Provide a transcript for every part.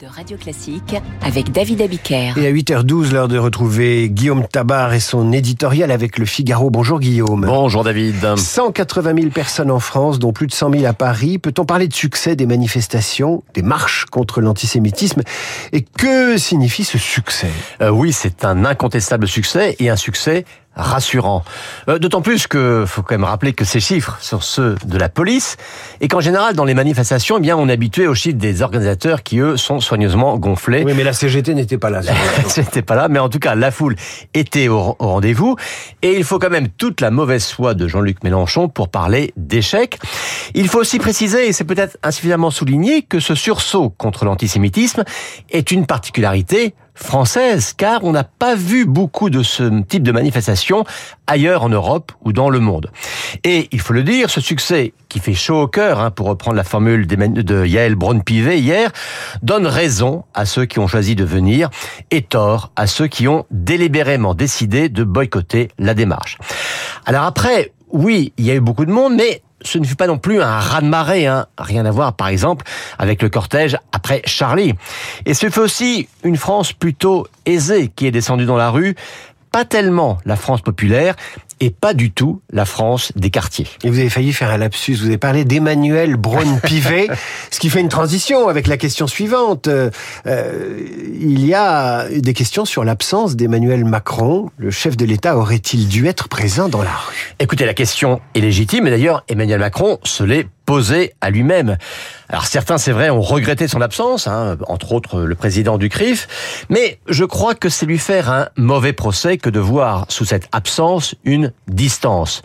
de Radio Classique avec David Abiker. Et à 8h12, l'heure de retrouver Guillaume Tabar et son éditorial avec le Figaro. Bonjour Guillaume. Bonjour David. 180 000 personnes en France, dont plus de 100 000 à Paris. Peut-on parler de succès des manifestations, des marches contre l'antisémitisme? Et que signifie ce succès? Euh, Oui, c'est un incontestable succès et un succès rassurant. Euh, D'autant plus que faut quand même rappeler que ces chiffres sont ceux de la police et qu'en général dans les manifestations, eh bien on est habitué aux chiffres des organisateurs qui eux sont soigneusement gonflés. Oui, mais la CGT n'était pas là. C'était pas là, mais en tout cas la foule était au, au rendez-vous et il faut quand même toute la mauvaise foi de Jean-Luc Mélenchon pour parler d'échec. Il faut aussi préciser et c'est peut-être insuffisamment souligné que ce sursaut contre l'antisémitisme est une particularité française, car on n'a pas vu beaucoup de ce type de manifestation ailleurs en Europe ou dans le monde. Et il faut le dire, ce succès qui fait chaud au cœur, hein, pour reprendre la formule de Yael Braun-Pivet hier, donne raison à ceux qui ont choisi de venir et tort à ceux qui ont délibérément décidé de boycotter la démarche. Alors après, oui, il y a eu beaucoup de monde, mais ce ne fut pas non plus un raz-de-marée, hein. rien à voir par exemple avec le cortège après Charlie. Et ce fut aussi une France plutôt aisée qui est descendue dans la rue, pas tellement la France populaire, et pas du tout la France des quartiers. Et vous avez failli faire un lapsus, vous avez parlé d'Emmanuel Braun-Pivet, ce qui fait une transition avec la question suivante. Euh, il y a des questions sur l'absence d'Emmanuel Macron. Le chef de l'État aurait-il dû être présent dans la rue? Écoutez, la question est légitime, et d'ailleurs Emmanuel Macron se l'est posé à lui-même. Alors certains, c'est vrai, ont regretté son absence, hein, entre autres le président du CRIF, mais je crois que c'est lui faire un mauvais procès que de voir sous cette absence une distance.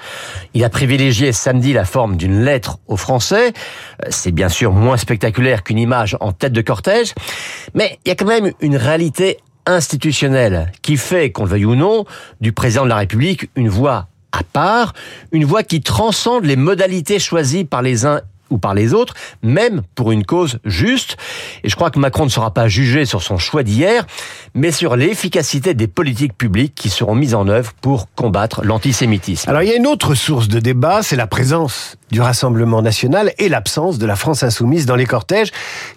Il a privilégié samedi la forme d'une lettre aux Français. C'est bien sûr moins spectaculaire qu'une image en tête de cortège, mais il y a quand même une réalité institutionnelle qui fait, qu'on le veuille ou non, du président de la République une voix à part, une voix qui transcende les modalités choisies par les uns ou par les autres, même pour une cause juste. Et je crois que Macron ne sera pas jugé sur son choix d'hier, mais sur l'efficacité des politiques publiques qui seront mises en œuvre pour combattre l'antisémitisme. Alors il y a une autre source de débat, c'est la présence du Rassemblement national et l'absence de la France insoumise dans les cortèges.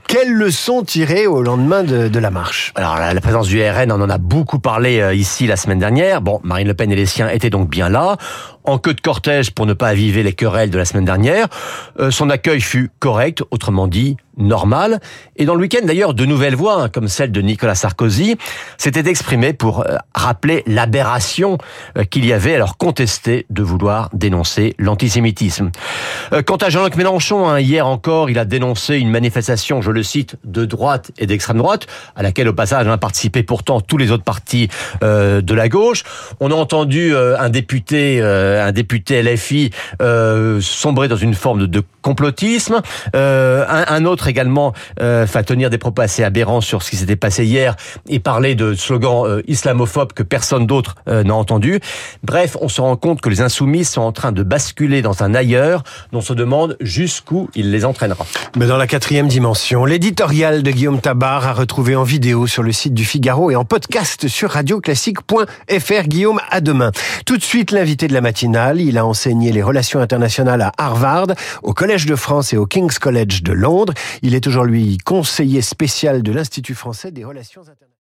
Quelles leçons tirer au lendemain de, de la marche? Alors la, la, présence du RN, on en a beaucoup parlé euh, ici la semaine dernière. Bon, Marine Le Pen et les siens étaient donc bien là, en queue de cortège pour ne pas aviver les querelles de la semaine dernière. Euh, son accueil fut correct, autrement dit normal. Et dans le week-end, d'ailleurs, de nouvelles voix, hein, comme celle de Nicolas Sarkozy, s'étaient exprimées pour euh, rappeler l'aberration euh, qu'il y avait à leur contester de vouloir dénoncer l'antisémitisme. Euh, quant à Jean-Luc Mélenchon, hein, hier encore, il a dénoncé une manifestation, je le cite, de droite et d'extrême droite, à laquelle, au passage, ont participé pourtant tous les autres partis de la gauche. On a entendu un député, un député LFI, sombrer dans une forme de, complotisme. un, un également euh, tenir des propos assez aberrants sur ce qui s'était passé hier et parler de slogans euh, islamophobes que personne d'autre euh, n'a entendu. Bref, on se rend compte que les insoumis sont en train de basculer dans un ailleurs dont on se demande jusqu'où il les entraînera. Mais dans la quatrième dimension, l'éditorial de Guillaume Tabar a retrouvé en vidéo sur le site du Figaro et en podcast sur radioclassique.fr. Guillaume, à demain. Tout de suite, l'invité de la matinale, il a enseigné les relations internationales à Harvard, au Collège de France et au King's College de Londres. Il est aujourd'hui conseiller spécial de l'Institut français des relations internationales.